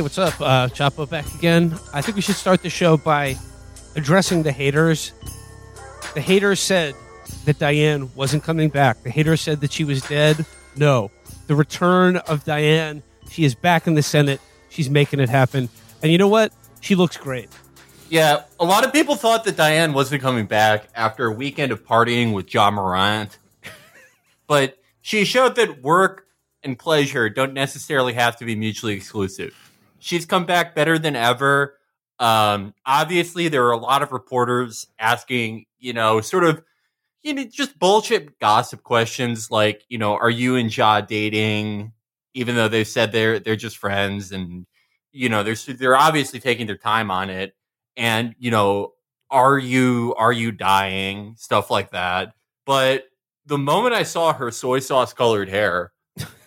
Hey, what's up? Uh, Chapo back again. I think we should start the show by addressing the haters. The haters said that Diane wasn't coming back. The haters said that she was dead. No. The return of Diane. She is back in the Senate. She's making it happen. And you know what? She looks great. Yeah, a lot of people thought that Diane wasn't coming back after a weekend of partying with Ja Morant. but she showed that work and pleasure don't necessarily have to be mutually exclusive. She's come back better than ever. Um, obviously, there are a lot of reporters asking, you know, sort of, you know, just bullshit gossip questions like, you know, are you and Ja dating? Even though they've said they're they're just friends, and you know, they're they're obviously taking their time on it. And you know, are you are you dying? Stuff like that. But the moment I saw her soy sauce colored hair,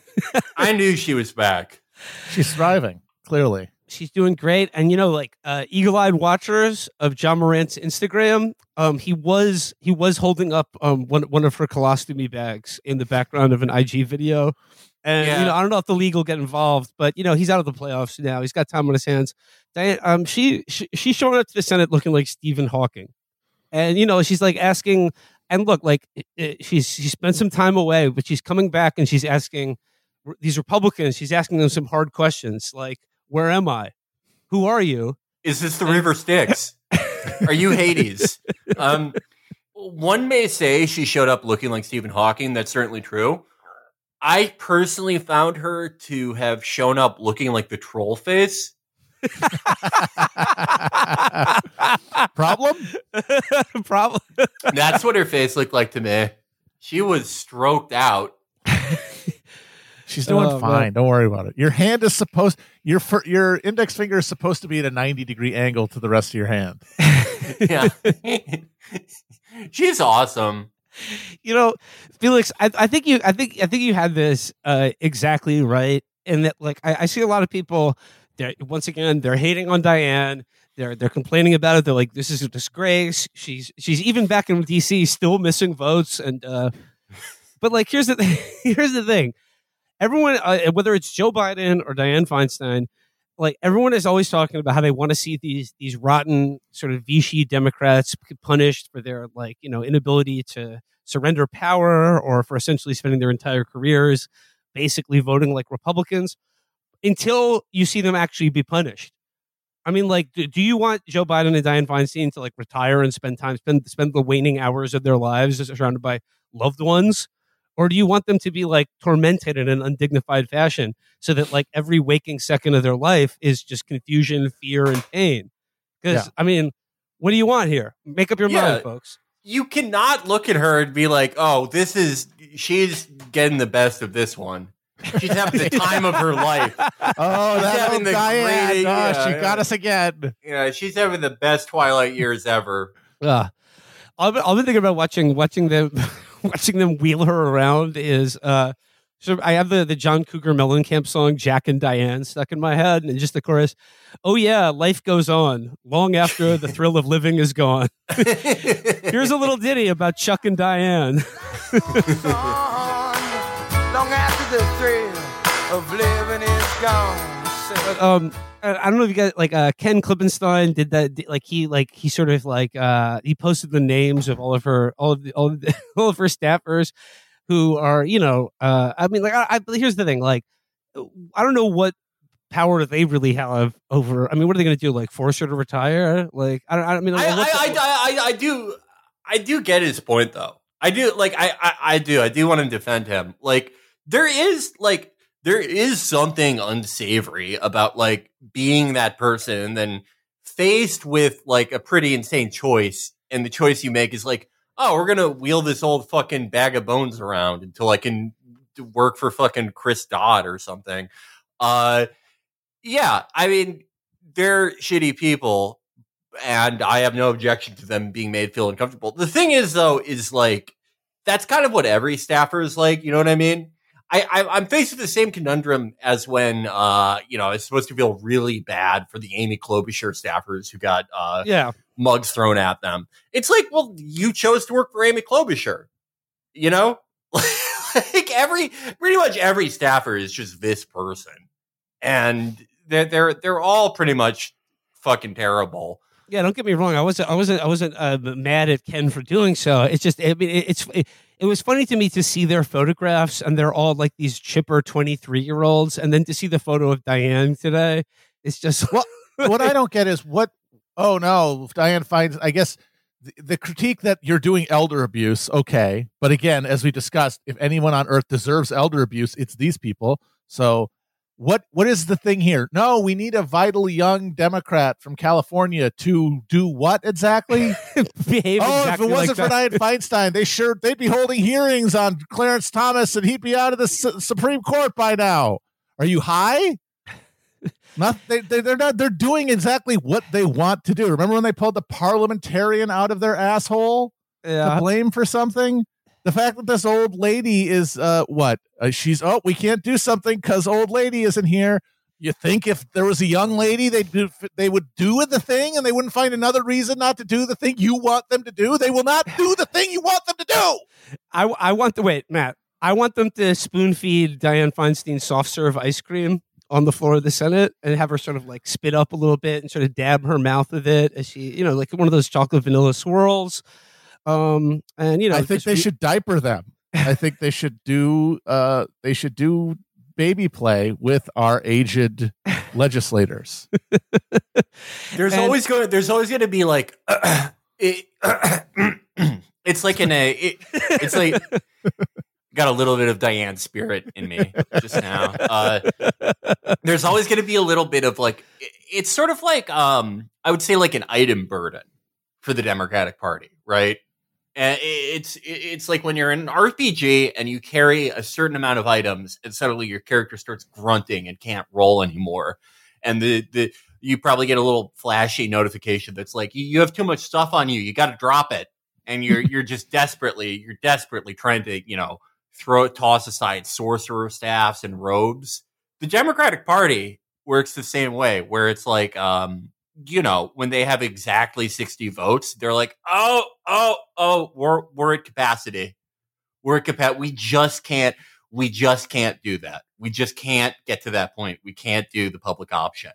I knew she was back. She's thriving, clearly. She's doing great. And you know, like uh, eagle-eyed watchers of Ja Morant's Instagram, um, he was he was holding up um, one one of her colostomy bags in the background of an IG video. And Yeah. you know, I don't know if the league will get involved, but you know, he's out of the playoffs now. He's got time on his hands. Diane, um, she, she she's showing up to the Senate looking like Stephen Hawking, and you know, she's like asking. And look, like i- i- she's she spent some time away, but she's coming back and she's asking these Republicans. She's asking them some hard questions, like, "Where am I? Who are you?" Is this the River Styx? Are you Hades? Um, one may say she showed up looking like Stephen Hawking. That's certainly true. I personally found her to have shown up looking like the troll face. Problem? Problem. That's what her face looked like to me. She was stroked out. She's doing Oh, man. fine. Don't worry about it. Your hand is supposed your your index finger is supposed to be at a 90 degree angle to the rest of your hand. Yeah. She's awesome. you know, Felix, I, I think you, I think, I think you had this uh, exactly right. And that, like, I, I see a lot of people. They're once again, they're hating on Diane. They're they're complaining about it. They're like, this is a disgrace. She's she's even back in D.C. still missing votes. And uh, but like, here's the here's the thing. Everyone, uh, whether it's Joe Biden or Dianne Feinstein, like everyone is always talking about how they want to see these these rotten sort of Vichy Democrats punished for their like you know inability to surrender power or for essentially spending their entire careers basically voting like Republicans until you see them actually be punished. I mean, like, do, do you want Joe Biden and Dianne Feinstein to like retire and spend time spend spend the waning hours of their lives surrounded by loved ones? Or do you want them to be like tormented in an undignified fashion so that like every waking second of their life is just confusion, fear, and pain? Because Yeah. I mean, what do you want here? Make up your Yeah. mind, folks. You cannot look at her and be like, oh, this is, she's getting the best of this one. She's having the time of her life. Oh, She's that having old the Diane. great- Oh, yeah, she yeah. got us again. Yeah, she's having the best Twilight years ever. Yeah, I've been, I've been thinking about watching watching them watching them wheel her around. Is uh, so I have the the John Cougar Mellencamp song "Jack and Diane" stuck in my head, and just the chorus. Oh yeah, life goes on long after the thrill of living is gone. Here's a little ditty about Chuck and Diane. long after the thrill of living is gone. But, um, I don't know if you guys like uh, Ken Klippenstein did that. Like he like he sort of like uh, he posted the names of all of her all of the, all of, the, all of her staffers who are you know uh, I mean like I, I here's the thing like I don't know what power they really have over. I mean, what are they going to do? Like force her to retire? Like I don't. I mean, like, I, I, I, I, I do, I do get his point though. I do, like, I, I, I do, I do want to defend him. Like, there is, like, there is something unsavory about like being that person and then faced with like a pretty insane choice, and the choice you make is like, oh, we're gonna wheel this old fucking bag of bones around until I can work for fucking Chris Dodd or something. Uh, yeah, I mean, they're shitty people, and I have no objection to them being made feel uncomfortable. The thing is, though, is like that's kind of what every staffer is like. You know what I mean? I, I I'm faced with the same conundrum as when uh you know it's supposed to feel really bad for the Amy Klobuchar staffers who got uh yeah. mugs thrown at them. It's like, well, you chose to work for Amy Klobuchar. You know, like every pretty much every staffer is just this person, and they're they're they're all pretty much fucking terrible. Yeah, don't get me wrong. I wasn't. I wasn't. I wasn't uh, mad at Ken for doing so. It's just. I mean, it, it's. It, it was funny to me to see their photographs, and they're all like these chipper twenty three year olds, and then to see the photo of Diane today. It's just. What what I don't get is what. Oh no, Diane finds. I guess the, the critique that you're doing elder abuse. Okay, but again, as we discussed, if anyone on Earth deserves elder abuse, it's these people. So what what is the thing here? No, we need a vital young Democrat from California to do what exactly? behave oh, exactly if it wasn't like for. Dianne Feinstein, they sure they'd be holding hearings on Clarence Thomas, and he'd be out of the Su- Supreme Court by now. Are you high? Not they, they they're not they're doing exactly what they want to do. Remember when they pulled the parliamentarian out of their asshole Yeah. to blame for something? The fact that this old lady is uh what uh, she's oh we can't do something because old lady isn't here. You think if there was a young lady, they do they would do the thing, and they wouldn't find another reason not to do the thing you want them to do. They will not do the thing you want them to do. I, I want to wait, Matt. I want them to spoon feed dianne Feinstein soft serve ice cream on the floor of the Senate and have her sort of like spit up a little bit and sort of dab her mouth with it as she, you know, like one of those chocolate vanilla swirls. Um, and you know, I think they re- should diaper them. I think they should do uh they should do baby play with our aged legislators. There's And- always going. There's always going to be like. it, it's like in a. It, it's like got a little bit of Diane spirit in me just now. Uh, there's always going to be a little bit of like. it- It's sort of like um, I would say like an item burden for the Democratic Party, right? And it's it's like when you're in an RPG and you carry a certain amount of items, and suddenly your character starts grunting and can't roll anymore, and the the you probably get a little flashy notification that's like you, you have too much stuff on you, you got to drop it, and you're you're just desperately you're desperately trying to you know throw toss aside sorcerer staffs and robes. The Democratic Party works the same way, where it's like um you know, when they have exactly 60 votes, they're like, oh, oh, oh, we're we're at capacity. We're at capacity. We just can't, we just can't do that. We just can't get to that point. We can't do the public option.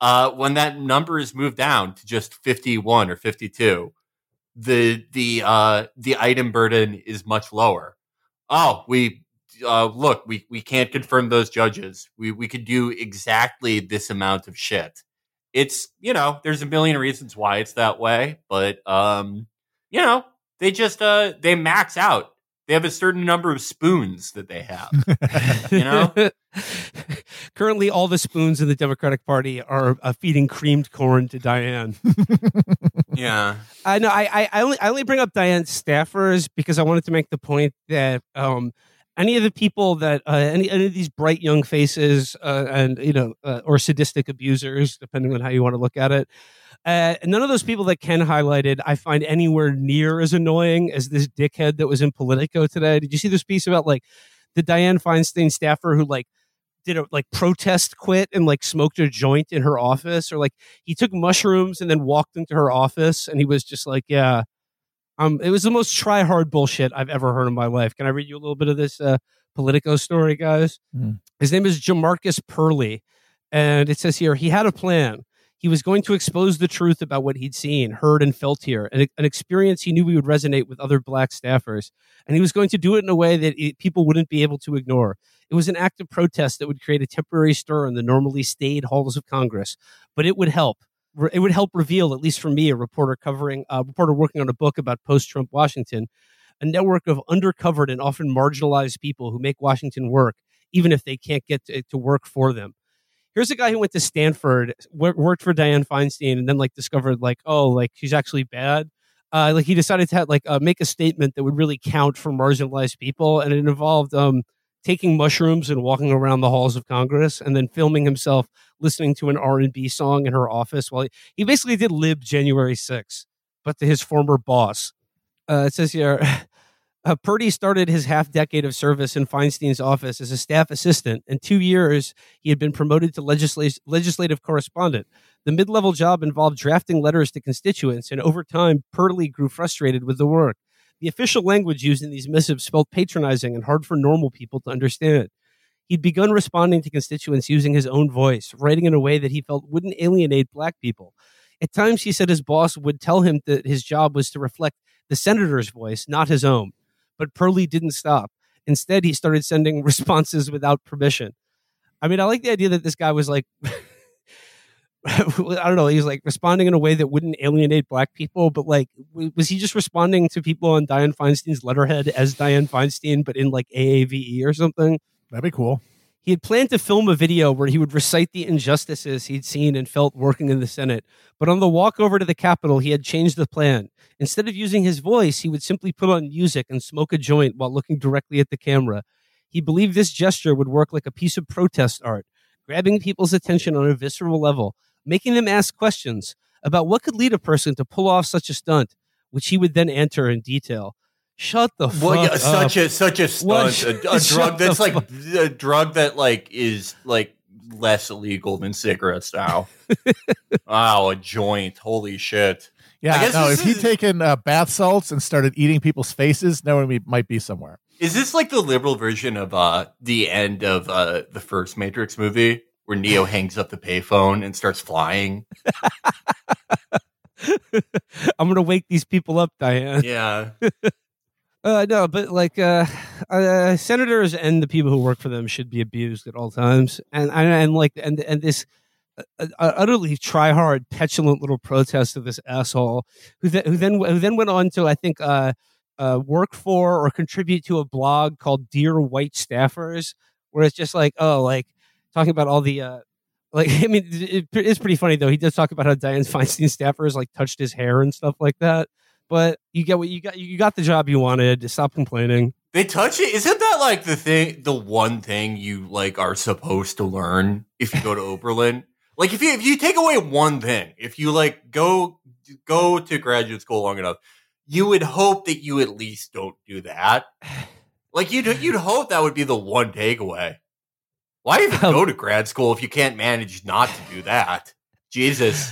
Uh, when that number is moved down to just 51 or 52, the the uh the item burden is much lower. Oh, we uh look, we we can't confirm those judges. We we could do exactly this amount of shit it's you know there's a million reasons why it's that way but um you know they just uh they max out they have a certain number of spoons that they have you know? Currently, all the spoons in the Democratic Party are uh, feeding creamed corn to Diane. yeah I know. I, I I only I only bring up Diane's staffers because I wanted to make the point that um, any of the people that uh, any any of these bright young faces uh, and you know uh, or sadistic abusers, depending on how you want to look at it. Uh, none of those people that Ken highlighted, I find anywhere near as annoying as this dickhead that was in Politico today. Did you see this piece about like the Dianne Feinstein staffer who like did a like protest quit and like smoked a joint in her office or like he took mushrooms and then walked into her office and he was just like yeah um it was the most try hard bullshit i've ever heard in my life can i read you a little bit of this uh politico story guys Mhm. his name is jamarcus purley and it says here he had a plan he was going to expose the truth about what he'd seen heard and felt here an, an experience he knew we would resonate with other black staffers and he was going to do it in a way that it, people wouldn't be able to ignore it was an act of protest that would create a temporary stir in the normally staid halls of Congress, but it would help. It would help reveal, at least for me, a reporter covering a reporter working on a book about post-Trump Washington, a network of undercovered and often marginalized people who make Washington work, even if they can't get to, to work for them. Here's a guy who went to Stanford, worked for Dianne Feinstein, and then like discovered like, oh, like she's actually bad. Uh, like he decided to have, like uh, make a statement that would really count for marginalized people, and it involved um, taking mushrooms and walking around the halls of Congress and then filming himself listening to an R&B song in her office while he, he basically did lib January 6th but to his former boss uh, it says here uh, Purley started his half decade of service in Feinstein's office as a staff assistant. In two years, he had been promoted to legisla- legislative correspondent. The mid level job involved drafting letters to constituents, and over time, Purley grew frustrated with the work. The official language used in these missives felt patronizing and hard for normal people to understand. He'd begun responding to constituents using his own voice, writing in a way that he felt wouldn't alienate black people. At times, he said his boss would tell him that his job was to reflect the senator's voice, not his own. But Purley didn't stop. Instead, he started sending responses without permission. I mean, I like the idea that this guy was like, I don't know, he was like responding in a way that wouldn't alienate black people, but like, was he just responding to people on Dianne Feinstein's letterhead as Dianne Feinstein, but in like AAVE or something? That'd be cool. He had planned to film a video where he would recite the injustices he'd seen and felt working in the Senate. But on the walk over to the Capitol, he had changed the plan. Instead of using his voice, he would simply put on music and smoke a joint while looking directly at the camera. He believed this gesture would work like a piece of protest art, grabbing people's attention on a visceral level, making them ask questions about what could lead a person to pull off such a stunt, which he would then enter in detail. Shut the fuck Well, yeah, up. such a such a What? stunt, a, a drug that's like fuck- a drug that like is like less illegal than cigarettes now. wow, a joint! Holy shit! I Yeah, guess no. If he'd is- taken uh, bath salts and started eating people's faces, no one might be somewhere. Is this like the liberal version of uh the end of uh the first Matrix movie where Neo hangs up the payphone and starts flying? I'm gonna wake these people up, Diane. Yeah, Uh, no, but like uh, uh, senators and the people who work for them should be abused at all times, and and, and like and and this uh, uh, utterly try hard, petulant little protest of this asshole who th- who then who then went on to I think uh, uh, work for or contribute to a blog called Dear White Staffers, where it's just like oh like talking about all the. Uh, like I mean, it, it's pretty funny though. He does talk about how Dianne Feinstein staffers like touched his hair and stuff like that but you get what you got. You got the job you wanted. Stop complaining. they touch it. Isn't that like the thing, the one thing you like are supposed to learn if you go to Oberlin? Like if you if you take away one thing, if you like go go to graduate school long enough, you would hope that you at least don't do that. Like you'd you'd hope that would be the one takeaway. Why even Um, go to grad school if you can't manage not to do that? Jesus.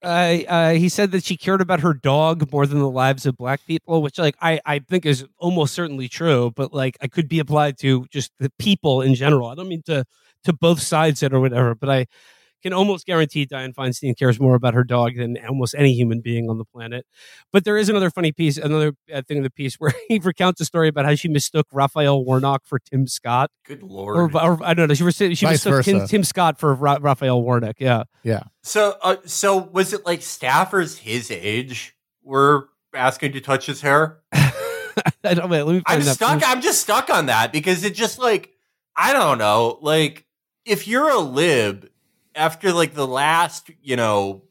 Uh, uh, he said that she cared about her dog more than the lives of black people, which like I, I think is almost certainly true, but like I could be applied to just the people in general. I don't mean to to both sides it or whatever, but I can almost guarantee Dianne Feinstein cares more about her dog than almost any human being on the planet. But there is another funny piece, another uh, thing in the piece where he recounts a story about how she mistook Raphael Warnock for Tim Scott, Good lord. or I don't know, she, was, she Vice mistook Tim. Tim Scott for Ra- Raphael Warnock. Yeah. Yeah. So, uh, so was it like staffers his age were asking to touch his hair? I don't, wait, let me find I'm stuck. first. I'm just stuck on that because it just like I don't know. Like if you're a lib after like the last you know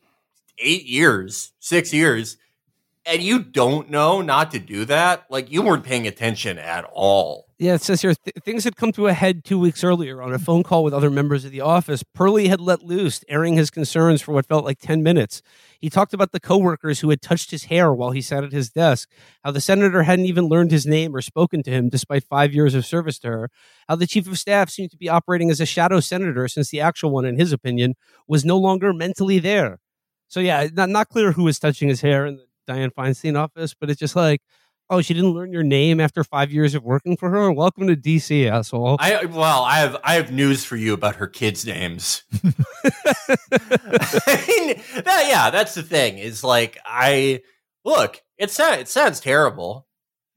eight years, six years, and you don't know not to do that, like you weren't paying attention at all. Yeah, it says here th- things had come to a head two weeks earlier on a phone call with other members of the office. Purley had let loose, airing his concerns for what felt like 10 minutes. He talked about the coworkers who had touched his hair while he sat at his desk, how the senator hadn't even learned his name or spoken to him despite five years of service to her, how the chief of staff seemed to be operating as a shadow senator since the actual one, in his opinion, was no longer mentally there. So, yeah, not, not clear who was touching his hair in the Dianne Feinstein office, but it's just like, oh, she didn't learn your name after five years of working for her? Welcome to DC, asshole. I well, I have I have news for you about her kids' names. I mean, that, yeah, that's the thing. Is like I look. It sounds it sounds terrible.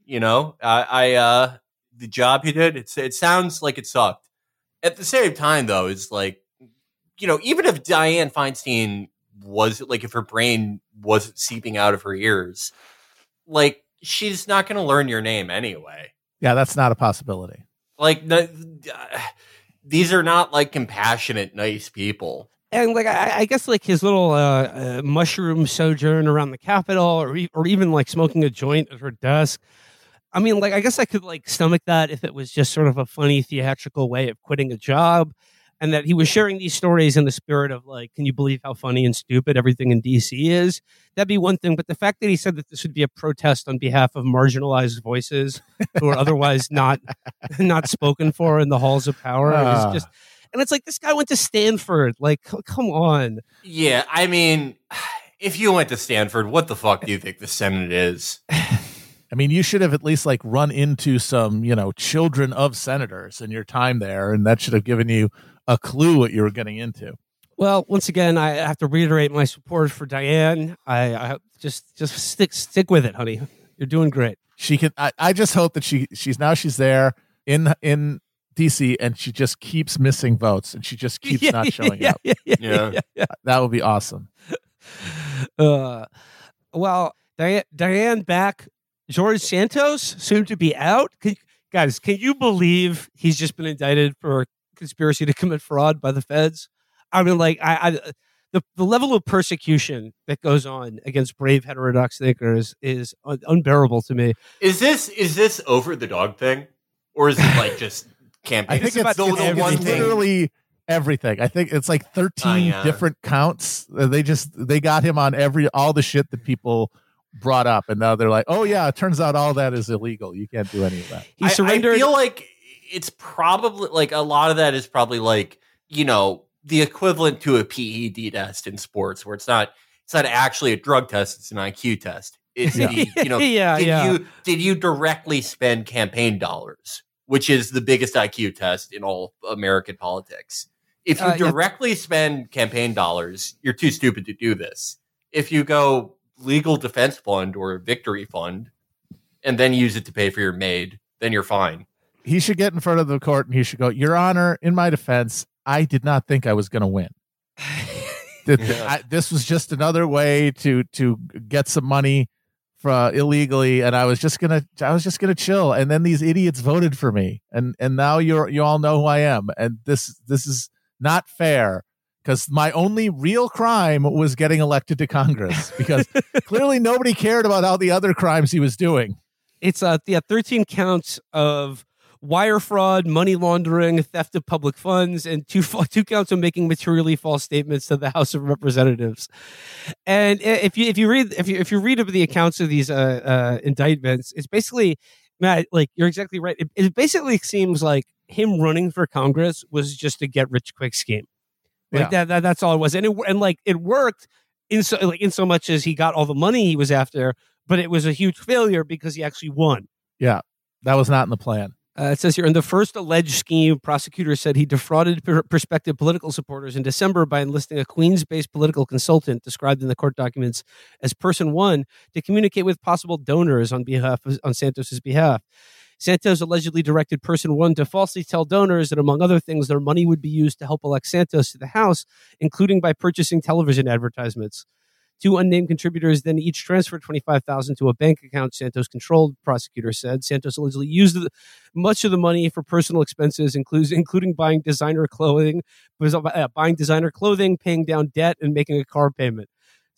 You know, I, I uh the job he did. It's it sounds like it sucked. At the same time, though, it's like you know, even if Dianne Feinstein was like if her brain wasn't seeping out of her ears, like she's not going to learn your name anyway Yeah, that's not a possibility. like the, uh, these are not like compassionate nice people and like I, I guess like his little uh, uh, mushroom sojourn around the Capitol, or e- or even like smoking a joint at her desk. I mean, like I guess I could like stomach that if it was just sort of a funny theatrical way of quitting a job, and that he was sharing these stories in the spirit of like, can you believe how funny and stupid everything in DC is? That'd be one thing. But the fact that he said that this would be a protest on behalf of marginalized voices who are otherwise not not spoken for in the halls of power Ah. is just. And it's like this guy went to Stanford. Like, come on. yeah i mean if you went to stanford what the fuck do you think the senate is I mean, you should have at least like run into some, you know, children of senators in your time there, and that should have given you a clue what you were getting into. Well, once again, I have to reiterate my support for Diane. I, I just just stick stick with it, honey. You're doing great. She can. I, I just hope that she she's now she's there in in DC and she just keeps missing votes and she just keeps Yeah, not showing yeah, up. Yeah, yeah, Yeah. yeah, yeah. That would be awesome. Uh, well, Diane, Diane back. George Santos soon to be out. Can, guys, can you believe he's just been indicted for conspiracy to commit fraud by the feds? I mean, like, I, I the the level of persecution that goes on against brave heterodox thinkers is un- unbearable to me. Is this is this over the dog thing, or is it like just campaign? I think It's it's, about the, the it's one everything. thing. literally everything. I think it's like 13 yeah. different counts. Uh, They just they got him on every all the shit that people brought up and now they're like, "Oh yeah, it turns out all that is illegal. You can't do any of that." He surrendered. I, feel like it's probably like a lot of that is probably like you know the equivalent to a PED test in sports, where it's not it's not actually a drug test; it's an IQ test. It's Yeah. the, you know yeah, did yeah. you did you directly spend campaign dollars, which is the biggest IQ test in all American politics. If you Uh, yeah. directly spend campaign dollars, you're too stupid to do this. If you go legal defense fund or victory fund and then use it to pay for your maid, then you're fine. He should get in front of the court and he should go, "Your honor, in my defense, I did not think I was going to win. That- Yeah. I- this was just another way to to get some money for illegally and I was just going to I was just going to chill and then these idiots voted for me and and now you're you all know who I am and this this is not fair because my only real crime was getting elected to Congress because clearly nobody cared about all the other crimes he was doing. It's uh yeah, 13 counts of wire fraud, money laundering, theft of public funds, and two two counts of making materially false statements to the House of Representatives. And if you if you read if you if you read up the accounts of these uh, uh indictments, it's basically Matt, like you're exactly right. It, it basically seems like him running for Congress was just a get rich quick scheme. Like Yeah. that, that that's all it was. And it and like it worked in so like in so much as he got all the money he was after, but it was a huge failure because he actually won. Yeah, that was not in the plan. Uh, it says here in the first alleged scheme, prosecutors said he defrauded per- prospective political supporters in December by enlisting a Queens based political consultant described in the court documents as person one to communicate with possible donors on behalf of, on Santos's behalf. Santos allegedly directed person one to falsely tell donors that, among other things, their money would be used to help elect Santos to the House, including by purchasing television advertisements. Two unnamed contributors then each transferred 25000 to a bank account Santos controlled, prosecutor said. Santos allegedly used much of the money for personal expenses, includes, including buying designer clothing, uh, buying designer clothing, paying down debt, and making a car payment.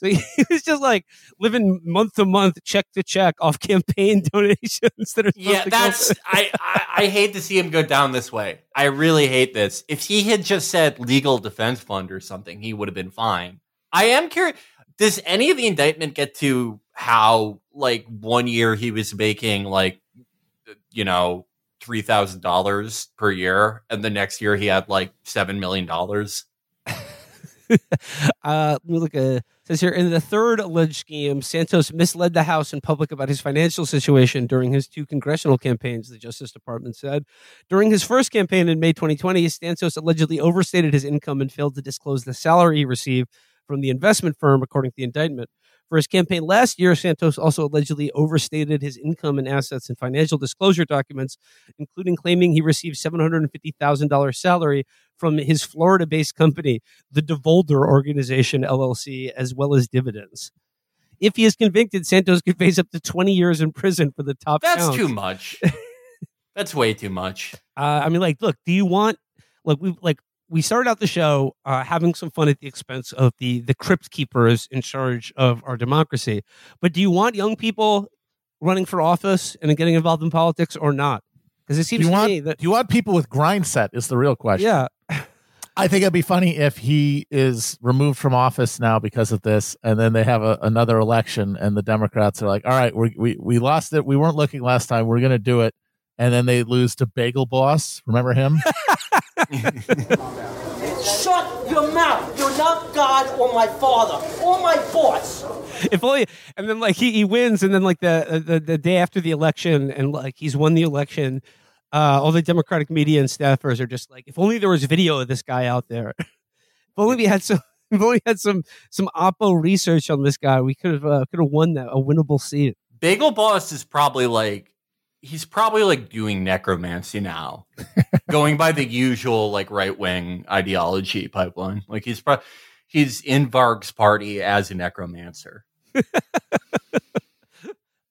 So he was just like living month to month, check to check off campaign donations that are Yeah, that's I, I I hate to see him go down this way. I really hate this. If he had just said legal defense fund or something, he would have been fine. I am curious. Does any of the indictment get to how like one year he was making like you know three thousand dollars per year, and the next year he had like seven million dollars? uh, look it says here in the third alleged scheme, Santos misled the House and public about his financial situation during his two congressional campaigns, the Justice Department said. During his first campaign in May 2020, Santos allegedly overstated his income and failed to disclose the salary he received from the investment firm, according to the indictment. For his campaign last year, Santos also allegedly overstated his income and assets in financial disclosure documents, including claiming he received $750,000 salary from his Florida based company, the DeVolder Organization LLC, as well as dividends. If he is convicted, Santos could face up to 20 years in prison for the top That's too much. That's way too much. Uh, I mean, like, look, do you want like we like we started out the show uh, having some fun at the expense of the the crypt keepers in charge of our democracy, but do you want young people running for office and getting involved in politics or not? Because it Do seems you to want me that do you want people with grind set is the real question. yeah, I think it'd be funny if he is removed from office now because of this, and then they have a, another election, and the Democrats are like, "All right, we we we lost it. We weren't looking last time. We're going to do it," and then they lose to Bagel Boss. Remember him? Shut your mouth. You're not God or my father or my boss. if only and then like he, he wins and then like the, the the day after the election and like he's won the election uh all the democratic media and staffers are just like if only there was video of this guy out there if only we had some if only we had some some oppo research on this guy we could have uh, could have won that a winnable seat Bagel Boss is probably like he's probably like doing necromancy now, going by the usual like right wing ideology pipeline. Like he's pro- he's in Varg's party as a necromancer.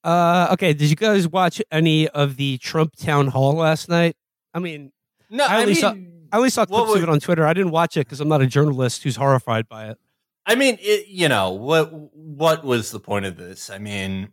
Uh okay did you guys watch any of the trump town hall last night i mean No, I I, only mean, saw- I only saw clips of it on twitter i didn't watch it because i'm not a journalist who's horrified by it I mean, it, you know what? What was the point of this? I mean,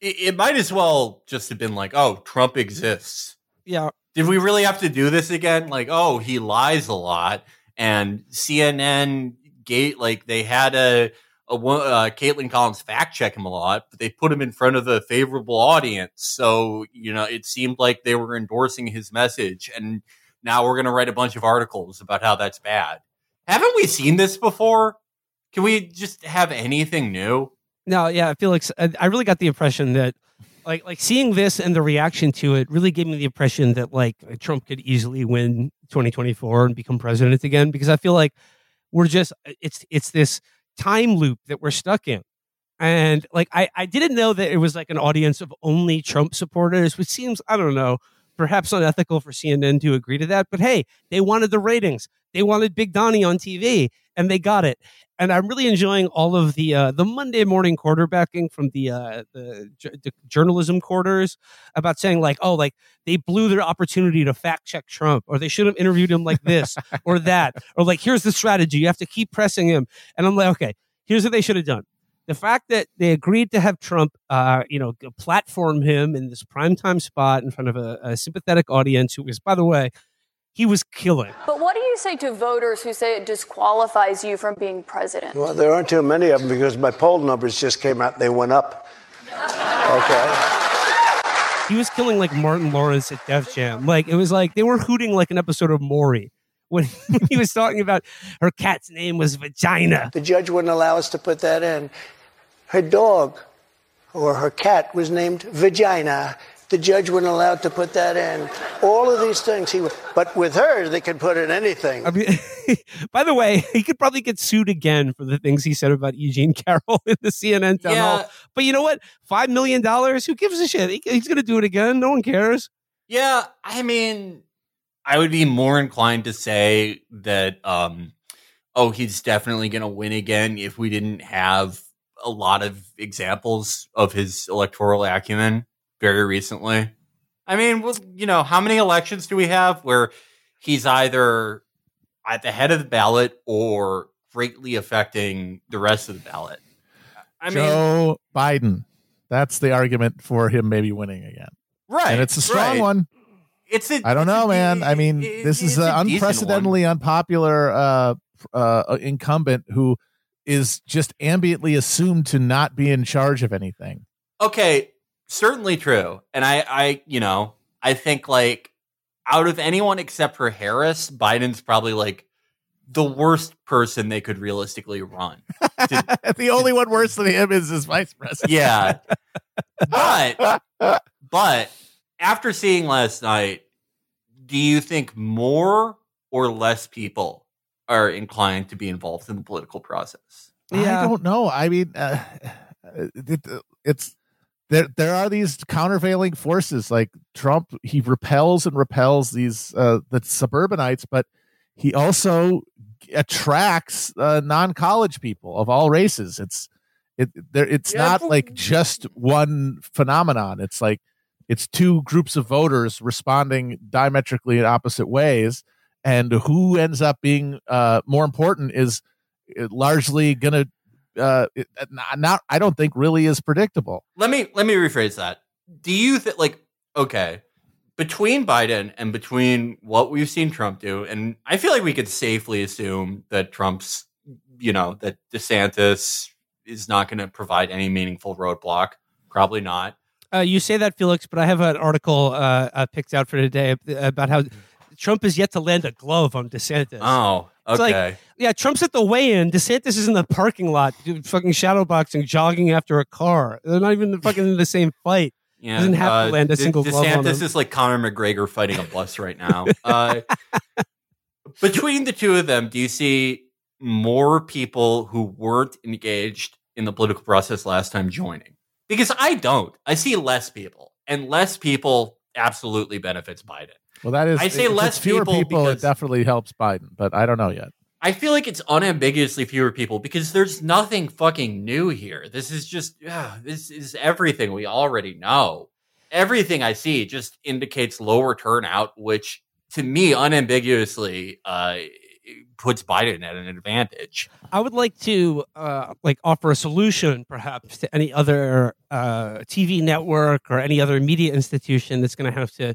it, it might as well just have been like, "Oh, Trump exists." yeah Did we really have to do this again? Like, oh, he lies a lot, and CNN gate like they had a a uh, Kaitlan Collins fact check him a lot, but they put him in front of a favorable audience, so you know it seemed like they were endorsing his message, and now we're going to write a bunch of articles about how that's bad. Haven't we seen this before? Can we just have anything new? No, yeah, I feel like I I really got the impression that, like, like seeing this and the reaction to it really gave me the impression that like Trump could easily win 2024 and become president again because I feel like we're just it's it's this time loop that we're stuck in, and like I I didn't know that it was like an audience of only Trump supporters, which seems I don't know perhaps unethical for CNN to agree to that, but hey, they wanted the ratings, they wanted Big Donnie on TV, and they got it and I'm really enjoying all of the uh, the Monday morning quarterbacking from the uh, the, j- the journalism quarters about saying like, oh, like they blew their opportunity to fact check Trump, or they should have interviewed him like this or that, or like here's the strategy, you have to keep pressing him. And I'm like, okay, here's what they should have done. The fact that they agreed to have Trump, uh, you know, platform him in this primetime spot in front of a, a sympathetic audience who was, by the way, he was killing. But what do you say to voters who say it disqualifies you from being president? Well, there aren't too many of them because my poll numbers just came out. They went up. Okay. he was killing like Martin Lawrence at Def Jam. Like it was like they were hooting like an episode of Maury when he was talking about her cat's name was Vagina. The judge wouldn't allow us to put that in. Her dog or her cat was named Vagina. The judge wouldn't allow to put that in. All of these things he would, but with her they could put in anything. I mean, by the way, he could probably get sued again for the things he said about Eugene Carroll in the CNN town hall. But you know what? Five million dollars? Who gives a shit? He, he's going to do it again. No one cares. Yeah, I mean, I would be more inclined to say that, um, oh, he's definitely going to win again if we didn't have a lot of examples of his electoral acumen very recently. I mean, well, you know, how many elections do we have where he's either at the head of the ballot or greatly affecting the rest of the ballot? I mean, Joe Biden. That's the argument for him maybe winning again. right. and it's a strong right. one. It's a, I don't a know, de- man. I mean, it- this is an a decent one. unprecedentedly unpopular uh, uh, incumbent who is just ambiently assumed to not be in charge of anything. okay certainly true. And i i you know i think like out of anyone except for harris biden's probably like the worst person they could realistically run. To- the only one worse than him is his vice president. yeah. But but after seeing last night do you think more or less people are inclined to be involved in the political process? I don't know. I mean, uh, it, it's there. There are these countervailing forces. Like Trump, he repels and repels these uh, the suburbanites, but he also attracts uh, non-college people of all races. It's it there. It's Yeah, not like just one phenomenon. It's like it's two groups of voters responding diametrically in opposite ways, and who ends up being uh, more important is uh, largely gonna uh it- not, not i don't think really is predictable let me let me rephrase that. Do you think like okay, between Biden and between what we've seen Trump do, and I feel like we could safely assume that Trump's, you know, that DeSantis is not going to provide any meaningful roadblock. Probably not. Uh, you say that, Felix, but I have an article uh, uh, picked out for today about how Trump is yet to land a glove on DeSantis. Oh, It's like- okay. Yeah, Trump's at the weigh-in. DeSantis is in the parking lot, dude, fucking shadowboxing, jogging after a car. They're not even fucking in the same fight. yeah, doesn't have to land a De- single glove on DeSantis him. is like Conor McGregor fighting a bus right now. Uh, between the two of them, do you see more people who weren't engaged in the political process last time joining? Because I don't. I see less people, and less people absolutely benefits Biden. Well, that is. I say less fewer people people. It definitely helps Biden, but I don't know yet. I feel like it's unambiguously fewer people because there's nothing fucking new here. This is just, yeah, this is everything we already know. Everything I see just indicates lower turnout, which to me unambiguously uh, puts Biden at an advantage. I would like to uh, like offer a solution, perhaps, to any other uh, TV network or any other media institution that's going to have to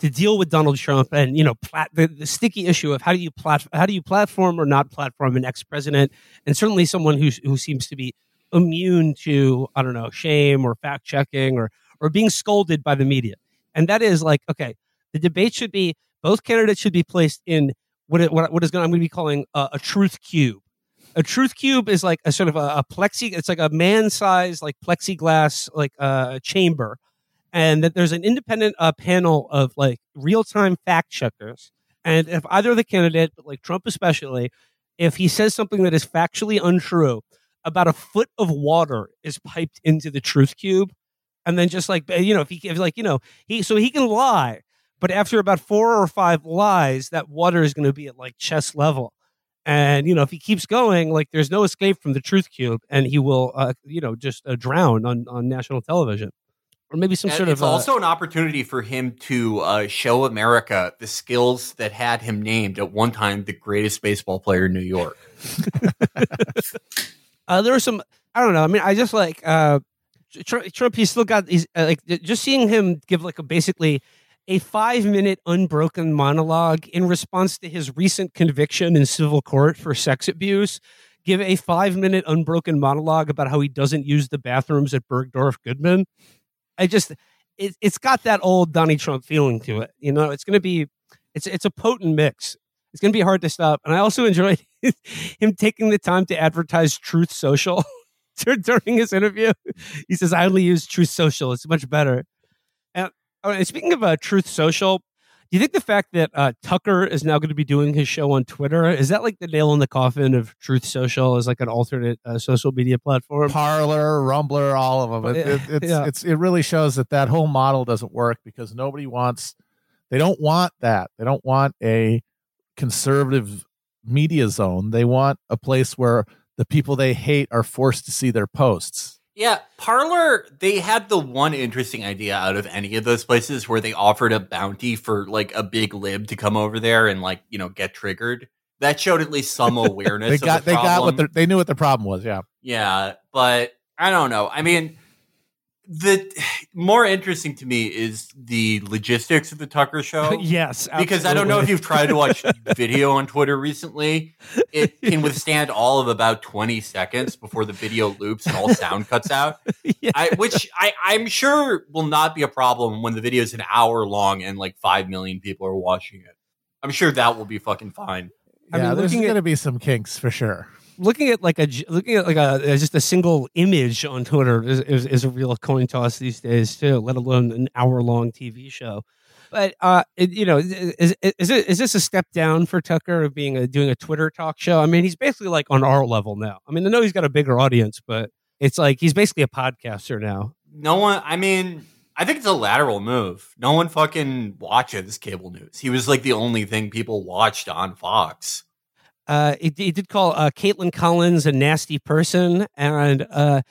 to deal with Donald Trump and you know plat- the, the sticky issue of how do you plat- how do you platform or not platform an ex president, and certainly someone who who seems to be immune to I don't know shame or fact checking or or being scolded by the media, and that is like okay, the debate should be both candidates should be placed in what it, what, what is going I'm going to be calling a, truth cube. A truth cube is like a sort of a, a plexi it's like a man-sized like plexiglass like uh, chamber and that there's an independent uh, panel of like real-time fact checkers and if either the candidate but like trump especially if he says something that is factually untrue about a foot of water is piped into the truth cube and then just like you know if he if like you know he so he can lie but after about four or five lies that water is going to be at like chest level and you know if he keeps going like there's no escape from the truth cube and he will uh, you know just uh, drown on on national television or maybe some And sort it's of uh, also an opportunity for him to uh, show America the skills that had him named at one time the greatest baseball player in New York. uh, there were some i don't know i mean i just like uh Trump, Trump he's still got he's uh, like just seeing him give like a basically a five minute unbroken monologue in response to his recent conviction in civil court for sex abuse give a five minute unbroken monologue about how he doesn't use the bathrooms at bergdorf goodman. I just it, it's got that old donnie trump feeling to it you know? It's going to be it's it's a potent mix. It's going to be hard to stop and i also enjoyed him taking the time to advertise truth social during his interview. He says i only use truth social. It's much better and, oh, speaking of uh, truth social do you think the fact that uh, tucker is now going to be doing his show on twitter is that like the nail in the coffin of truth social as like an alternate uh, social media platform Parler, Rumbler, all of them. It, it, it's, yeah. it's, it really shows that that whole model doesn't work because nobody wants, they don't want that. They don't want a conservative media zone. They want a place where the people they hate are forced to see their posts. Yeah, Parler, they had the one interesting idea out of any of those places where they offered a bounty for like a big lib to come over there and like, you know, get triggered. That showed at least some awareness. They of got the they got what the, they knew what the problem was. Yeah. Yeah, but I don't know. I mean, the more interesting to me is the logistics of the Tucker show. yes Because I don't know if you've tried to watch video on Twitter recently. It can withstand all of about 20 seconds before the video loops and all sound cuts out. Yeah. I, which I, I'm sure will not be a problem when the video is an hour long and like 5 million people are watching it. I'm sure that will be fucking fine. I yeah, mean, there's going to be some kinks for sure. Looking at like a looking at like a just a single image on Twitter is, is, is a real coin toss these days too. Let alone an hour long TV show. But uh, it, you know, is, is is it is this a step down for Tucker of being a, doing a Twitter talk show? I mean, he's basically like on our level now. I mean, I know he's got a bigger audience, but it's like he's basically a podcaster now. No one, I mean, I think it's a lateral move. No one fucking watches cable news. He was like the only thing people watched on Fox. Uh, he, he did call uh, Kaitlan Collins a nasty person, and uh,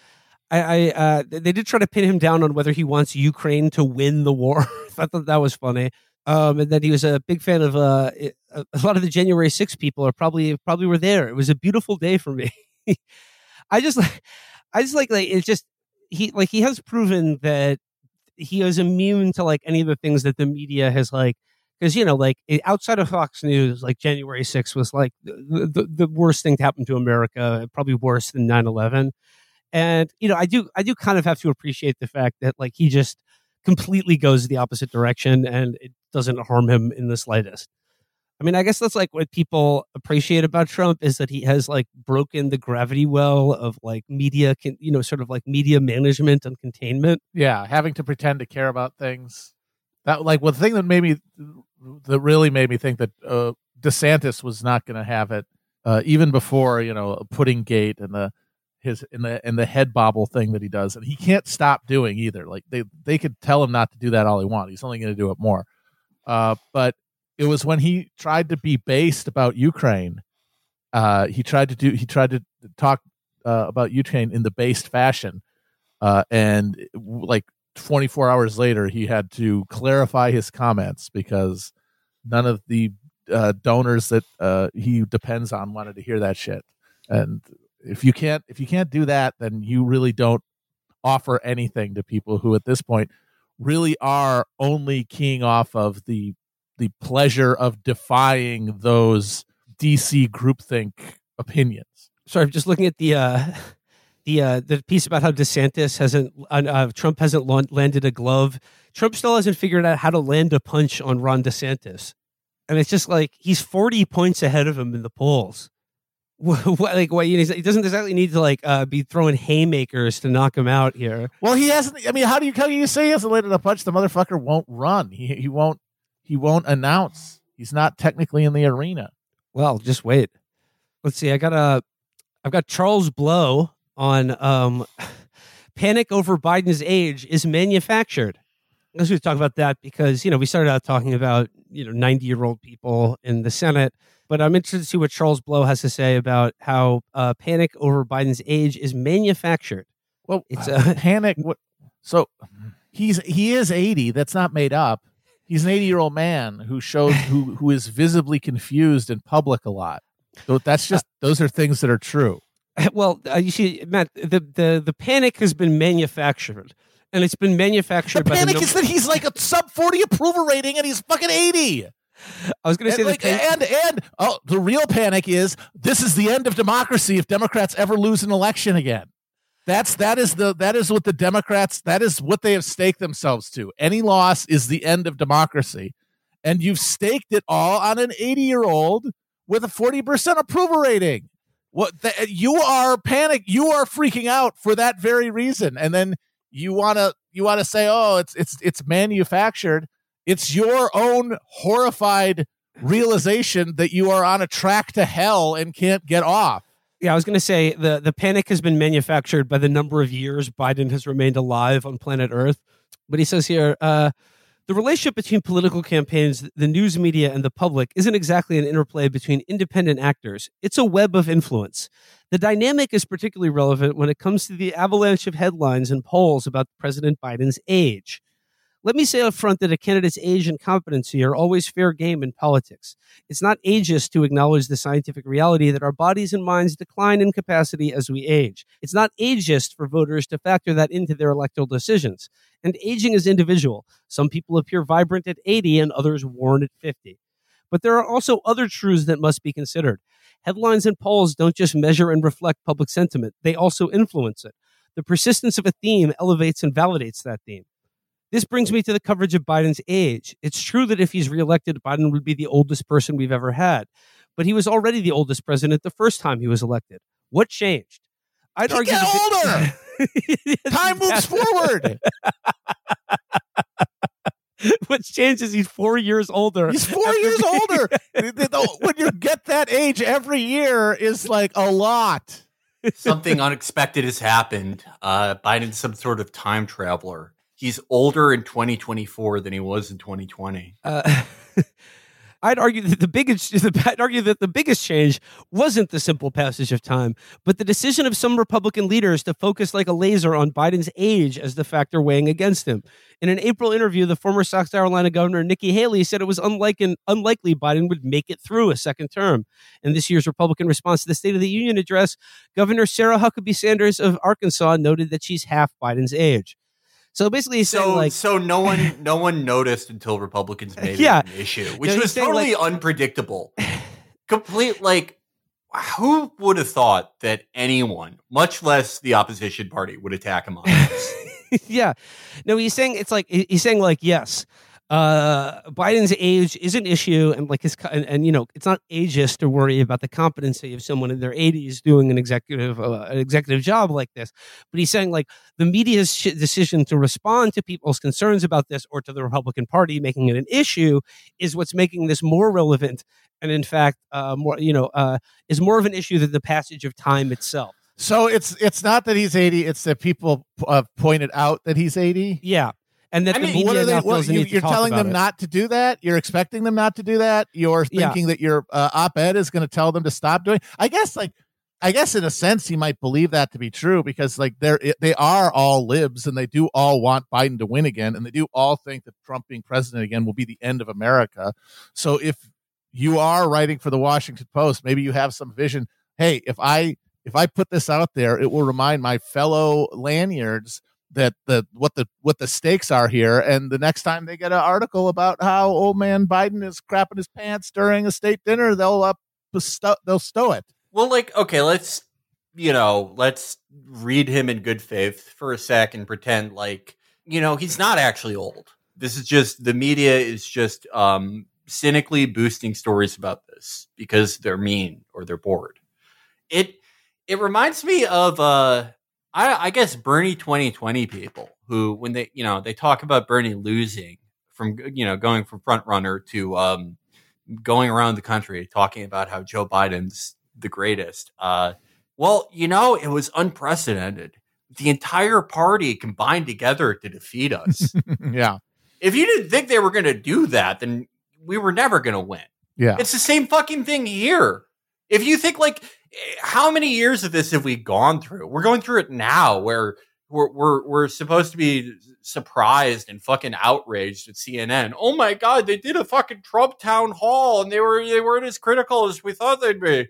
I, I uh, they did try to pin him down on whether he wants Ukraine to win the war. I thought that was funny. Um, and that he was a big fan of uh, a a lot of the January 6 people are probably probably were there. It was a beautiful day for me. I just like I just like like it's just he like he has proven that he is immune to like any of the things that the media has like because you know like outside of fox news like january 6th was like the, the, the worst thing to happen to america probably worse than 9-11 and you know i do i do kind of have to appreciate the fact that like he just completely goes the opposite direction and it doesn't harm him in the slightest I mean, I guess that's like what people appreciate about Trump is that he has like broken the gravity well of like media, con- you know, sort of like media management and containment. Yeah, having to pretend to care about things. That like well, the thing that made me that really made me think that uh, DeSantis was not going to have it uh, even before you know pudding gate and the his in the and the head bobble thing that he does, and he can't stop doing either. Like they they could tell him not to do that all he want. He's only going to do it more. Uh, but it was when he tried to be based about Ukraine. Uh, he tried to do. He tried to talk uh, about Ukraine in the based fashion, uh, and like 24 hours later, he had to clarify his comments because none of the uh, donors that uh, he depends on wanted to hear that shit. And if you can't, if you can't do that, then you really don't offer anything to people who, at this point, really are only keying off of the the pleasure of defying those DC groupthink opinions. Sorry, I'm just looking at the uh, the uh, the piece about how DeSantis hasn't uh, uh, Trump hasn't la- landed a glove. Trump still hasn't figured out how to land a punch on Ron DeSantis, and it's just like he's 40 points ahead of him in the polls. What, like what you know, he doesn't exactly need to like uh, be throwing haymakers to knock him out here. Well, he hasn't. I mean, how do you how do you say he hasn't landed a punch? The motherfucker won't run. He he won't he won't announce. He's not technically in the arena. Well, just wait. Let's see. I got a I've got Charles Blow on um, panic over Biden's age is manufactured. Let's just talk about that because you know we started out talking about you know 90 year old people in the Senate, but I'm interested to see what Charles Blow has to say about how uh, panic over Biden's age is manufactured. Well, It's uh, a- panic. What? So he's he is eighty. That's not made up. He's an eighty year old man who shows who who is visibly confused in public a lot. So that's just those are things that are true. Well, uh, you see, Matt, the, the the panic has been manufactured, and it's been The manufactured. by panic the is that he's like a sub forty approval rating and he's fucking eighty. I was going to say And, like, pan- and and oh, the real panic is this is the end of democracy if Democrats ever lose an election again. That's that is the that is what the Democrats that is what they have staked themselves to. Any loss is the end of democracy, and you've staked it all on an eighty year old with a forty percent approval rating. What the, you are panic, you are freaking out for that very reason, and then you want to you want to say, oh, it's it's it's manufactured. It's your own horrified realization that you are on a track to hell and can't get off. Yeah, I was going to say the the panic has been manufactured by the number of years Biden has remained alive on planet Earth. But he says here, uh, the relationship between political campaigns, the news media, and the public isn't exactly an interplay between independent actors. It's a web of influence. The dynamic is particularly relevant when it comes to the avalanche of headlines and polls about President Biden's age. Let me say up front that a candidate's age and competency are always fair game in politics. It's not ageist to acknowledge the scientific reality that our bodies and minds decline in capacity as we age. It's not ageist for voters to factor that into their electoral decisions. And aging is individual. Some people appear vibrant at 80 and others worn at 50. But there are also other truths that must be considered. Headlines and polls don't just measure and reflect public sentiment, they also influence it. The persistence of a theme elevates and validates that theme. This brings me to the coverage of Biden's age. It's true that if he's reelected, Biden would be the oldest person we've ever had, but he was already the oldest president the first time he was elected. What changed? I'd He argue get that the- Time moves forward. what changes? is he's four years older. He's four years older. The- the- when you get that age every year is like a lot. Something unexpected has happened. Uh, Biden's some sort of time traveler. He's older in 2024 than he was in 2020. Uh, I'd argue that the biggest I'd argue that the biggest change wasn't the simple passage of time, but the decision of some Republican leaders to focus like a laser on Biden's age as the factor weighing against him. In an April interview, the former South Carolina governor Nikki Haley said it was unlikely, unlikely Biden would make it through a second term. In this year's Republican response to the State of the Union address, Governor Sarah Huckabee Sanders of Arkansas noted that she's half Biden's age. So basically, he's saying So, like, so no one, no one noticed until Republicans made Yeah. an issue, which was totally like- unpredictable. Complete, like, who would have thought that anyone, much less the opposition party, would attack him on this? yeah. No, he's saying it's like he's saying like yes. Uh, Biden's age is an issue, and like his and, and, you know it's not ageist to worry about the competency of someone in their 80s doing an executive uh, an executive job like this. But he's saying like the media's sh- decision to respond to people's concerns about this or to the Republican Party making it an issue is what's making this more relevant, and in fact, uh, more you know uh, is more of an issue than the passage of time itself. So it's it's not that he's 80; it's that people uh, pointed out that he's 80. Yeah. And that I the mean, media what are they? What, the you, you're talk telling them it. not to do that. You're expecting them not to do that. You're Yeah. thinking that your uh, op-ed is going to tell them to stop doing. I guess, like, I guess in a sense, he might believe that to be true because, like, they're they are all libs and they do all want Biden to win again, and they do all think that Trump being president again will be the end of America. So if you are writing for the Washington Post, maybe you have some vision. Hey, if I if I put this out there, it will remind my fellow lanyards that the what the what the stakes are here and the next time they get an article about how old man biden is crapping his pants during a state dinner they'll up bestow, they'll stow it Well, like, okay, let's, you know, let's read him in good faith for a sec and pretend like, you know, he's not actually old. This is just, the media is just um, cynically boosting stories about this because they're mean or they're bored. It, it reminds me of, uh, I, I guess Bernie 2020 people who, when they, you know, they talk about Bernie losing from, you know, going from front runner to, um, going around the country talking about how Joe Biden's the greatest. Uh, well, you know, it was unprecedented. The entire party combined together to defeat us. yeah if you didn't think they were going to do that, then we were never going to win. yeah It's the same fucking thing here. If you think like, how many years of this have we gone through? We're going through it now, where we're we're we're supposed to be surprised and fucking outraged at CNN. Oh my god, they did a fucking Trump town hall and they were they weren't as critical as we thought they'd be.